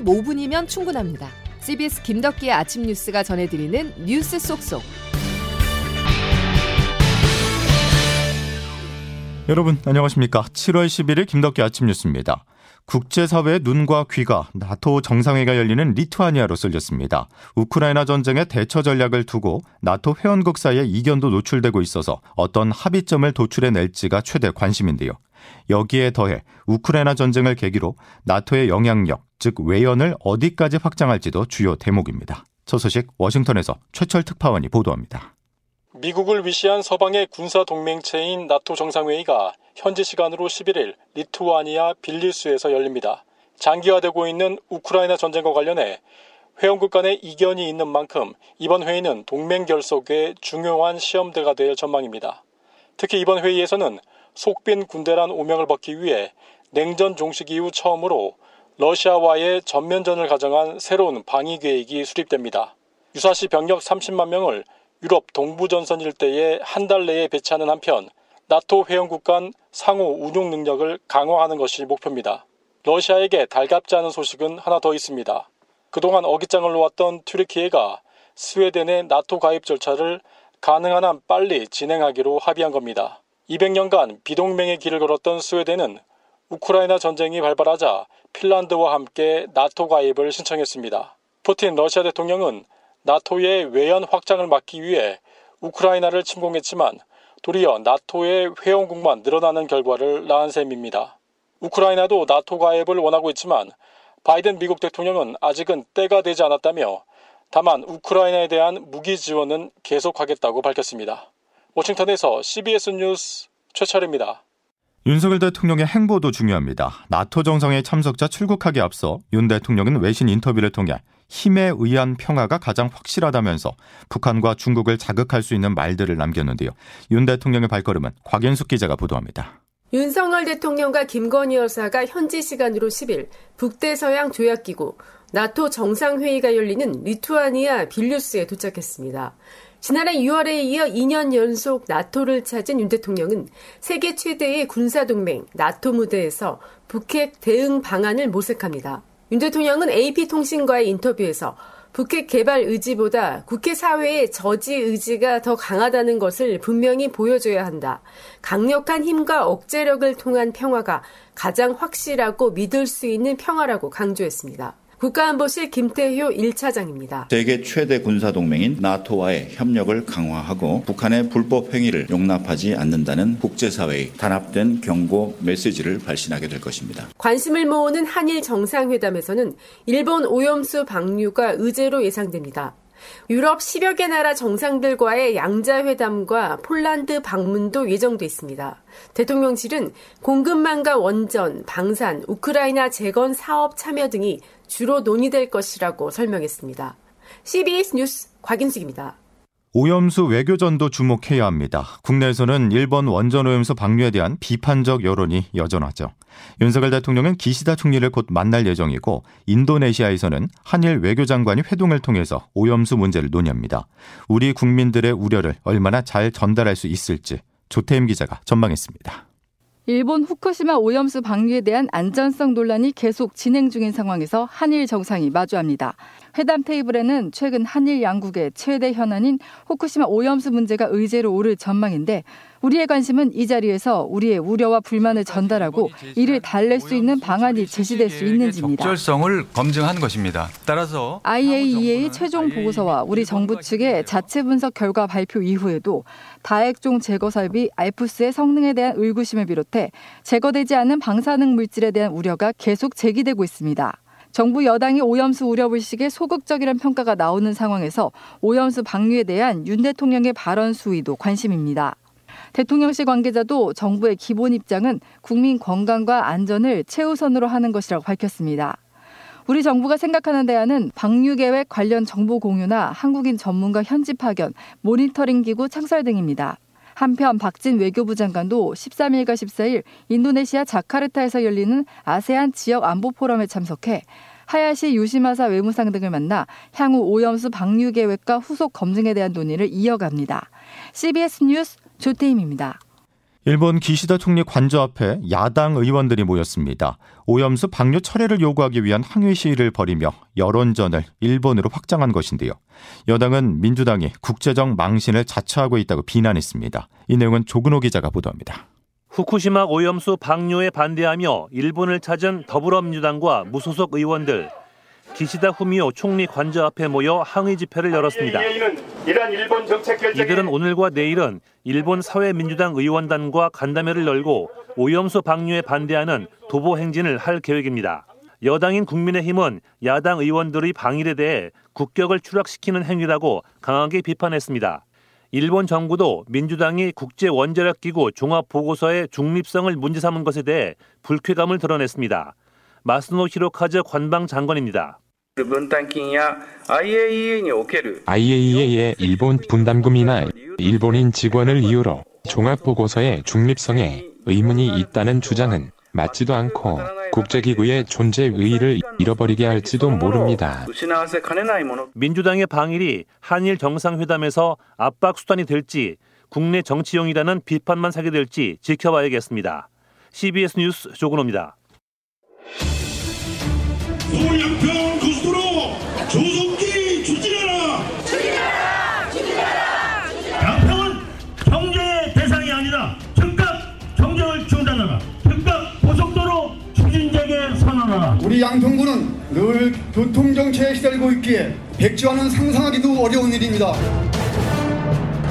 15분이면 충분합니다. CBS 김덕기의 아침 뉴스가 전해드리는 뉴스 속속. 여러분 안녕하십니까? 7월 11일 김덕기 아침 뉴스입니다. 국제사회의 눈과 귀가 나토 정상회가 열리는 리투아니아로 쏠렸습니다. 우크라이나 전쟁의 대처 전략을 두고 나토 회원국 사이에 이견도 노출되고 있어서 어떤 합의점을 도출해낼지가 최대 관심인데요. 여기에 더해 우크라이나 전쟁을 계기로 나토의 영향력, 즉 외연을 어디까지 확장할지도 주요 대목입니다. 첫 소식 워싱턴에서 최철 특파원이 보도합니다. 미국을 위시한 서방의 군사 동맹체인 나토 정상회의가 현지 시간으로 11일 리투아니아 빌리스에서 열립니다. 장기화되고 있는 우크라이나 전쟁과 관련해 회원국 간의 이견이 있는 만큼 이번 회의는 동맹 결속의 중요한 시험대가 될 전망입니다. 특히 이번 회의에서는 속빈 군대란 오명을 벗기 위해 냉전 종식 이후 처음으로 러시아와의 전면전을 가정한 새로운 방위 계획이 수립됩니다. 유사시 병력 30만 명을 유럽 동부전선 일대에 한 달 내에 배치하는 한편 나토 회원국 간 상호 운용 능력을 강화하는 것이 목표입니다. 러시아에게 달갑지 않은 소식은 하나 더 있습니다. 그동안 어깃장을 놓았던 튀르키예가 스웨덴의 나토 가입 절차를 가능한 한 빨리 진행하기로 합의한 겁니다. 200년간 비동맹의 길을 걸었던 스웨덴은 우크라이나 전쟁이 발발하자 핀란드와 함께 나토 가입을 신청했습니다. 푸틴 러시아 대통령은 나토의 외연 확장을 막기 위해 우크라이나를 침공했지만 도리어 나토의 회원국만 늘어나는 결과를 낳은 셈입니다. 우크라이나도 나토 가입을 원하고 있지만 바이든 미국 대통령은 아직은 때가 되지 않았다며 다만 우크라이나에 대한 무기 지원은 계속하겠다고 밝혔습니다. 워싱턴에서 CBS 뉴스 최철입니다. 윤석열 대통령의 행보도 중요합니다. 나토 정상회 참석자 출국하기 앞서 윤 대통령은 외신 인터뷰를 통해 힘에 의한 평화가 가장 확실하다면서 북한과 중국을 자극할 수 있는 말들을 남겼는데요. 윤 대통령의 발걸음은 곽연숙 기자가 보도합니다. 윤석열 대통령과 김건희 여사가 현지 시간으로 10일 북대서양 조약기구 나토 정상회의가 열리는 리투아니아 빌뉴스에 도착했습니다. 지난해 6월에 이어 2년 연속 나토를 찾은 윤 대통령은 세계 최대의 군사동맹 나토 무대에서 북핵 대응 방안을 모색합니다. 윤 대통령은 AP통신과의 인터뷰에서 북핵 개발 의지보다 국회 사회의 저지 의지가 더 강하다는 것을 분명히 보여줘야 한다. 강력한 힘과 억제력을 통한 평화가 가장 확실하고 믿을 수 있는 평화라고 강조했습니다. 국가안보실 김태효 1차장입니다. 세계 최대 군사동맹인 나토와의 협력을 강화하고 북한의 불법 행위를 용납하지 않는다는 국제사회의 단합된 경고 메시지를 발신하게 될 것입니다. 관심을 모으는 한일 정상회담에서는 일본 오염수 방류가 의제로 예상됩니다. 유럽 10여 개 나라 정상들과의 양자회담과 폴란드 방문도 예정돼 있습니다. 대통령실은 공급망과 원전, 방산, 우크라이나 재건 사업 참여 등이 주로 논의될 것이라고 설명했습니다. CBS 뉴스 곽인숙입니다. 오염수 외교전도 주목해야 합니다. 국내에서는 일본 원전 오염수 방류에 대한 비판적 여론이 여전하죠. 윤석열 대통령은 기시다 총리를 곧 만날 예정이고 인도네시아에서는 한일 외교장관이 회동을 통해서 오염수 문제를 논의합니다. 우리 국민들의 우려를 얼마나 잘 전달할 수 있을지 조태임 기자가 전망했습니다. 일본 후쿠시마 오염수 방류에 대한 안전성 논란이 계속 진행 중인 상황에서 한일 정상이 마주합니다. 회담 테이블에는 최근 한일 양국의 최대 현안인 후쿠시마 오염수 문제가 의제로 오를 전망인데 우리의 관심은 이 자리에서 우리의 우려와 불만을 전달하고 이를 달랠 수 있는 방안이 제시될 수 있는지입니다. 적절성을 검증한 것입니다. 따라서 IAEA 최종 보고서와 우리 정부 측의 자체 분석 결과 발표 이후에도 다액종 제거 설비 알프스의 성능에 대한 의구심을 비롯해 제거되지 않은 방사능 물질에 대한 우려가 계속 제기되고 있습니다. 정부 여당이 오염수 우려 불식에 소극적이라는 평가가 나오는 상황에서 오염수 방류에 대한 윤 대통령의 발언 수위도 관심입니다. 대통령실 관계자도 정부의 기본 입장은 국민 건강과 안전을 최우선으로 하는 것이라고 밝혔습니다. 우리 정부가 생각하는 대안은 방류 계획 관련 정보 공유나 한국인 전문가 현지 파견, 모니터링 기구 창설 등입니다. 한편 박진 외교부 장관도 13일과 14일 인도네시아 자카르타에서 열리는 아세안 지역 안보 포럼에 참석해 하야시 유시마사 외무상 등을 만나 향후 오염수 방류 계획과 후속 검증에 대한 논의를 이어갑니다. CBS 뉴스 조태임입니다. 일본 기시다 총리 관저 앞에 야당 의원들이 모였습니다. 오염수 방류 철회를 요구하기 위한 항의 시위를 벌이며 여론전을 일본으로 확장한 것인데요. 여당은 민주당이 국제적 망신을 자처하고 있다고 비난했습니다. 이 내용은 조근호 기자가 보도합니다. 후쿠시마 오염수 방류에 반대하며 일본을 찾은 더불어민주당과 무소속 의원들 기시다 후미오 총리 관저 앞에 모여 항의 집회를 열었습니다. 이들은 오늘과 내일은 일본 사회민주당 의원단과 간담회를 열고 오염수 방류에 반대하는 도보 행진을 할 계획입니다. 여당인 국민의힘은 야당 의원들의 방일에 대해 국격을 추락시키는 행위라고 강하게 비판했습니다. 일본 정부도 민주당이 국제 원자력 기구 종합 보고서의 중립성을 문제 삼은 것에 대해 불쾌감을 드러냈습니다. 마스노 히로카즈 관방 장관입니다. IAEA의 일본 분담금이나 일본인 직원을 이유로 종합보고서의 중립성에 의문이 있다는 주장은 맞지도 않고 국제기구의 존재 의의를 잃어버리게 할지도 모릅니다. 민주당의 방일이 한일 정상회담에서 압박 수단이 될지 국내 정치용이라는 비판만 사게 될지 지켜봐야겠습니다. CBS 뉴스 조근호입니다. 우리 양평군은 늘 교통정체에 시달리고 있기에 백지화는 상상하기도 어려운 일입니다.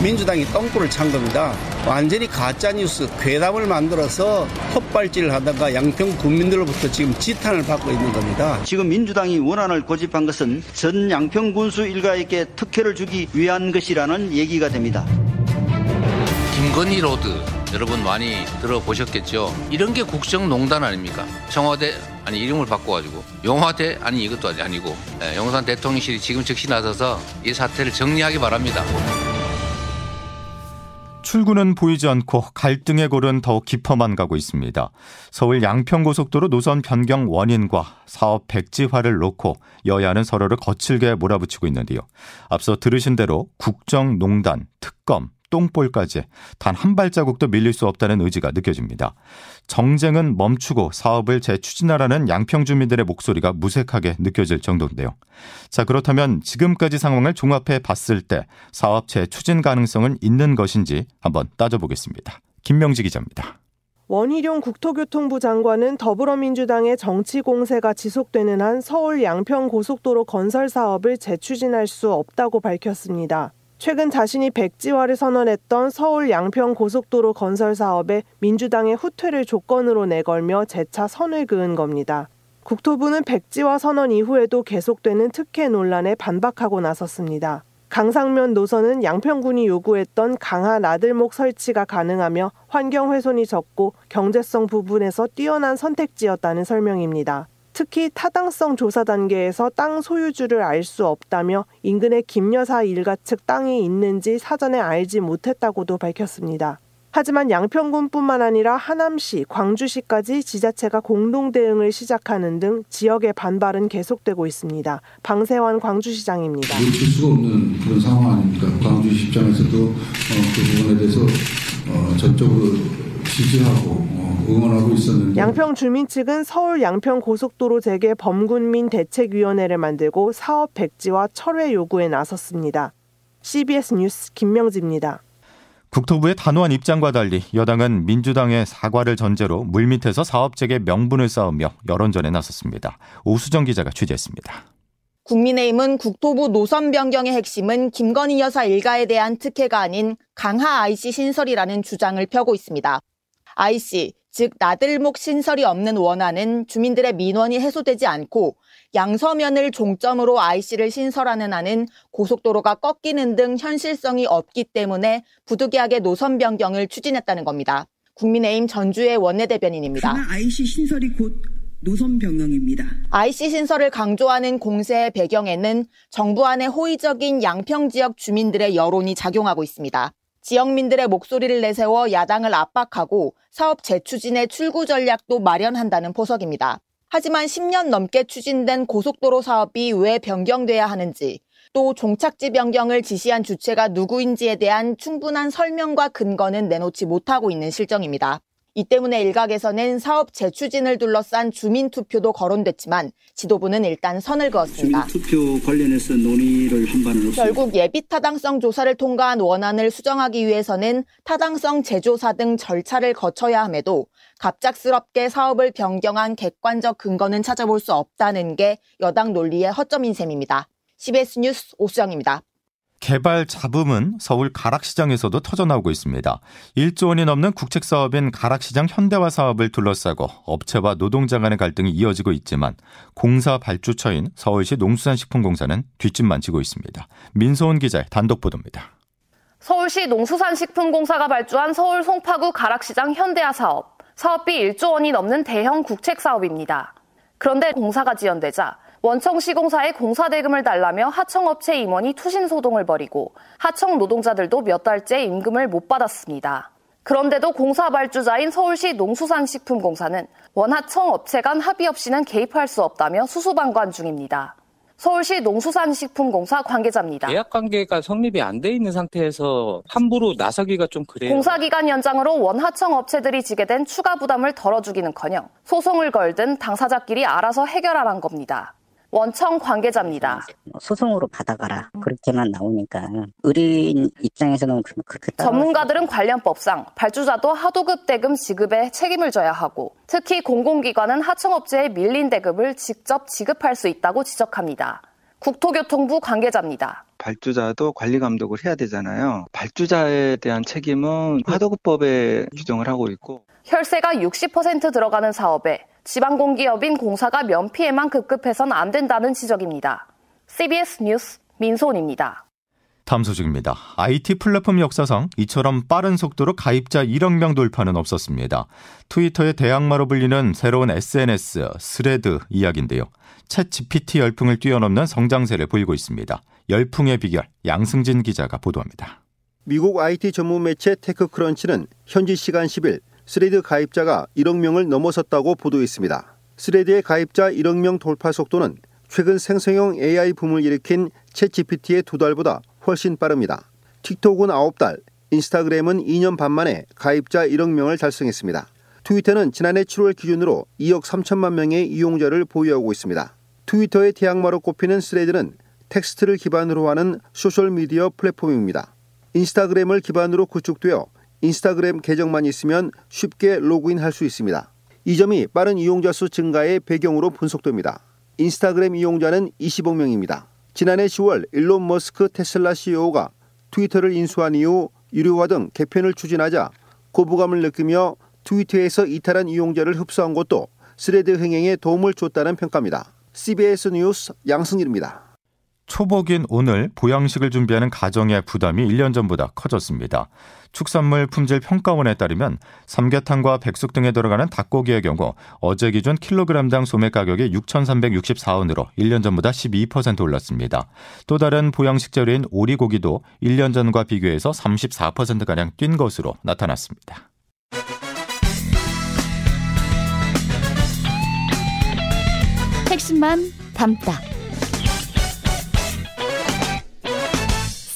민주당이 똥볼을 찬 겁니다. 완전히 가짜뉴스, 괴담을 만들어서 헛발질을 하다가 양평 군민들로부터 지금 지탄을 받고 있는 겁니다. 지금 민주당이 원안을 고집한 것은 전 양평 군수 일가에게 특혜를 주기 위한 것이라는 얘기가 됩니다. 김건희 road 여러분 많이 들어보셨겠죠? 이런 게 국정농단 아닙니까? 청와대 아니 이름을 바꿔가지고 용화대 아니 이것도 아니고 네, 용산 대통령실이 지금 즉시 나서서 이 사태를 정리하기 바랍니다. 출구는 보이지 않고 갈등의 골은 더욱 깊어만 가고 있습니다. 서울 양평고속도로 노선 변경 원인과 사업 백지화를 놓고 여야는 서로를 거칠게 몰아붙이고 있는데요. 앞서 들으신 대로 국정농단, 특검, 똥볼까지 단 한 발자국도 밀릴 수 없다는 의지가 느껴집니다. 정쟁은 멈추고 사업을 재추진하라는 양평 주민들의 목소리가 무색하게 느껴질 정도인데요. 자, 그렇다면 지금까지 상황을 종합해 봤을 때 사업 재추진 가능성은 있는 것인지 한번 따져보겠습니다. 김명지 기자입니다. 원희룡 국토교통부 장관은 더불어민주당의 정치 공세가 지속되는 한 서울 양평 고속도로 건설 사업을 재추진할 수 없다고 밝혔습니다. 최근 자신이 백지화를 선언했던 서울 양평 고속도로 건설 사업에 민주당의 후퇴를 조건으로 내걸며 재차 선을 그은 겁니다. 국토부는 백지화 선언 이후에도 계속되는 특혜 논란에 반박하고 나섰습니다. 강상면 노선은 양평군이 요구했던 강화 나들목 설치가 가능하며 환경 훼손이 적고 경제성 부분에서 뛰어난 선택지였다는 설명입니다. 특히 타당성 조사 단계에서 땅 소유주를 알 수 없다며 인근의 김 여사 일가 측 땅이 있는지 사전에 알지 못했다고도 밝혔습니다. 하지만 양평군뿐만 아니라 하남시, 광주시까지 지자체가 공동 대응을 시작하는 등 지역의 반발은 계속되고 있습니다. 방세환 광주시장입니다. 멈출 수가 없는 그런 상황 아닙니까? 광주시 입장에서도 어, 그 부분에 대해서 어, 전적으로 지지하고 어, 응원하고 있었는데 양평 주민 측은 서울 양평 고속도로 재개 범군민 대책위원회를 만들고 사업 백지와 철회 요구에 나섰습니다. CBS 뉴스 김명지입니다. 국토부의 단호한 입장과 달리 여당은 민주당의 사과를 전제로 물밑에서 사업 재개 명분을 쌓으며 여론전에 나섰습니다. 오수정 기자가 취재했습니다. 국민의힘은 국토부 노선 변경의 핵심은 김건희 여사 일가에 대한 특혜가 아닌 강하 IC 신설이라는 주장을 펴고 있습니다. IC, 즉 나들목 신설이 없는 원안은 주민들의 민원이 해소되지 않고 양서면을 종점으로 IC를 신설하는 한은 고속도로가 꺾이는 등 현실성이 없기 때문에 부득이하게 노선 변경을 추진했다는 겁니다. 국민의힘 전주의 원내대변인입니다. IC 신설이 곧 노선 변경입니다. IC 신설을 강조하는 공세의 배경에는 정부 안의 호의적인 양평 지역 주민들의 여론이 작용하고 있습니다. 지역민들의 목소리를 내세워 야당을 압박하고 사업 재추진의 출구 전략도 마련한다는 포석입니다. 하지만 10년 넘게 추진된 고속도로 사업이 왜 변경돼야 하는지, 또 종착지 변경을 지시한 주체가 누구인지에 대한 충분한 설명과 근거는 내놓지 못하고 있는 실정입니다. 이 때문에 일각에서는 사업 재추진을 둘러싼 주민 투표도 거론됐지만 지도부는 일단 선을 그었습니다. 주민 투표 관련해서 논의를 한 바는 없습니다. 결국 예비 타당성 조사를 통과한 원안을 수정하기 위해서는 타당성 재조사 등 절차를 거쳐야 함에도 갑작스럽게 사업을 변경한 객관적 근거는 찾아볼 수 없다는 게 여당 논리의 허점인 셈입니다. CBS 뉴스 오수정입니다. 개발 잡음은 서울 가락시장에서도 터져나오고 있습니다. 1조 원이 넘는 국책 사업인 가락시장 현대화 사업을 둘러싸고 업체와 노동자 간의 갈등이 이어지고 있지만 공사 발주처인 서울시 농수산식품공사는 뒷짐만 지고 있습니다. 민소은 기자의 단독 보도입니다. 서울시 농수산식품공사가 발주한 서울 송파구 가락시장 현대화 사업. 사업비 1조 원이 넘는 대형 국책 사업입니다. 그런데 공사가 지연되자 원청시공사에 공사대금을 달라며 하청업체 임원이 투신 소동을 벌이고 하청 노동자들도 몇 달째 임금을 못 받았습니다. 그런데도 공사 발주자인 서울시 농수산식품공사는 원하청 업체 간 합의 없이는 개입할 수 없다며 수수방관 중입니다. 서울시 농수산식품공사 관계자입니다. 계약 관계가 성립이 안 돼 있는 상태에서 함부로 나서기가 좀 그래요. 공사 기간 연장으로 원하청 업체들이 지게 된 추가 부담을 덜어주기는커녕 소송을 걸든 당사자끼리 알아서 해결하란 겁니다. 원청 관계자입니다. 소송으로 받아가라 그렇게만 나오니까 의뢰인 입장에서는 그렇게 전문가들은 관련법상 발주자도 하도급 대금 지급에 책임을 져야 하고 특히 공공기관은 하청업체에 밀린 대금을 직접 지급할 수 있다고 지적합니다. 국토교통부 관계자입니다. 발주자도 관리 감독을 해야 되잖아요. 발주자에 대한 책임은 하도급법에 규정을 하고 있고 혈세가 60% 들어가는 사업에 지방공기업인 공사가 면피해만 급급해선 안 된다는 지적입니다. CBS 뉴스 민소은입니다. 다음 소식입니다. IT 플랫폼 역사상 이처럼 빠른 속도로 가입자 1억 명 돌파는 없었습니다. 트위터의 대항마로 불리는 새로운 SNS 스레드 이야기인데요. 챗 GPT 열풍을 뛰어넘는 성장세를 보이고 있습니다. 열풍의 비결 양승진 기자가 보도합니다. 미국 IT 전문 매체 테크크런치는 현지 시간 10일 스레드 가입자가 1억 명을 넘어섰다고 보도했습니다. 스레드의 가입자 1억 명 돌파 속도는 최근 생성형 AI 붐을 일으킨 챗GPT의 두 달보다 훨씬 빠릅니다. 틱톡은 9달, 인스타그램은 2년 반 만에 가입자 1억 명을 달성했습니다. 트위터는 지난해 7월 기준으로 2억 3천만 명의 이용자를 보유하고 있습니다. 트위터의 대항마로 꼽히는 스레드는 텍스트를 기반으로 하는 소셜미디어 플랫폼입니다. 인스타그램을 기반으로 구축되어 인스타그램 계정만 있으면 쉽게 로그인할 수 있습니다. 이 점이 빠른 이용자 수 증가의 배경으로 분석됩니다. 인스타그램 이용자는 20억 명입니다. 지난해 10월 일론 머스크 테슬라 CEO가 트위터를 인수한 이후 유료화 등 개편을 추진하자 거부감을 느끼며 트위터에서 이탈한 이용자를 흡수한 것도 스레드 흥행에 도움을 줬다는 평가입니다. CBS 뉴스 양승일입니다. 초복인 오늘 보양식을 준비하는 가정의 부담이 1년 전보다 커졌습니다. 축산물 품질 평가원에 따르면 삼계탕과 백숙 등에 들어가는 닭고기의 경우 어제 기준 킬로그램당 소매 가격이 6,364원으로 1년 전보다 12% 올랐습니다. 또 다른 보양식 재료인 오리고기도 1년 전과 비교해서 34%가량 뛴 것으로 나타났습니다. 핵심만 담다.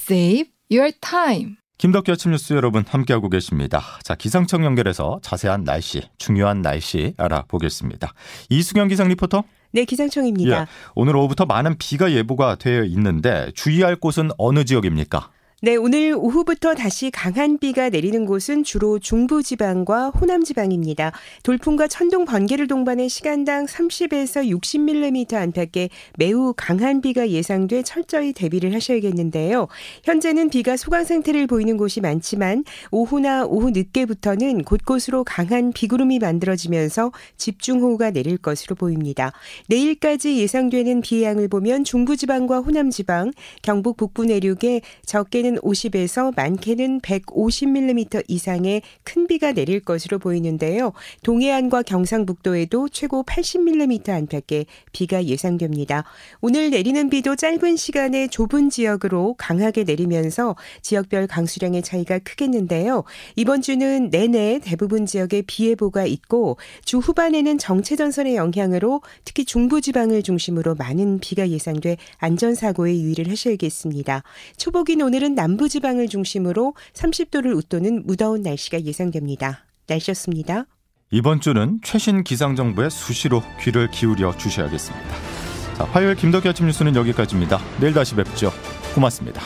Save your time. 김덕기 아침 뉴스 여러분 함께하고 계십니다. 자, 기상청 연결해서 자세한 날씨, 중요한 날씨 알아보겠습니다. 이수경 기상 리포터. 네, 기상청입니다. 예, 오늘 오후부터 많은 비가 예보가 되어 있는데 주의할 곳은 어느 지역입니까? 네, 오늘 오후부터 다시 강한 비가 내리는 곳은 주로 중부 지방과 호남 지방입니다. 돌풍과 천둥 번개를 동반해 시간당 30에서 60mm 안팎의 매우 강한 비가 예상돼 철저히 대비를 하셔야겠는데요. 현재는 비가 소강 상태를 보이는 곳이 많지만 오후나 오후 늦게부터는 곳곳으로 강한 비구름이 만들어지면서 집중호우가 내릴 것으로 보입니다. 내일까지 예상되는 비의 양을 보면 중부 지방과 호남 지방, 경북 북부 내륙에 적게는 적게는 50에서 많게는 150mm 이상의 큰 비가 내릴 것으로 보이는데요. 동해안과 경상북도에도 최고 80mm 안팎의 비가 예상됩니다. 오늘 내리는 비도 짧은 시간에 좁은 지역으로 강하게 내리면서 지역별 강수량의 차이가 크겠는데요. 이번 주는 내내 대부분 지역에 비 예보가 있고 주 후반에는 정체 전선의 영향으로 특히 중부 지방을 중심으로 많은 비가 예상돼 안전 사고에 유의를 하셔야겠습니다. 초복인 오늘은 남부지방을 중심으로 30도를 웃도는 무더운 날씨가 예상됩니다. 날씨였습니다. 이번 주는 최신 기상정보에 수시로 귀를 기울여 주셔야겠습니다. 자, 화요일 김덕기 아침 뉴스는 여기까지입니다. 내일 다시 뵙죠. 고맙습니다.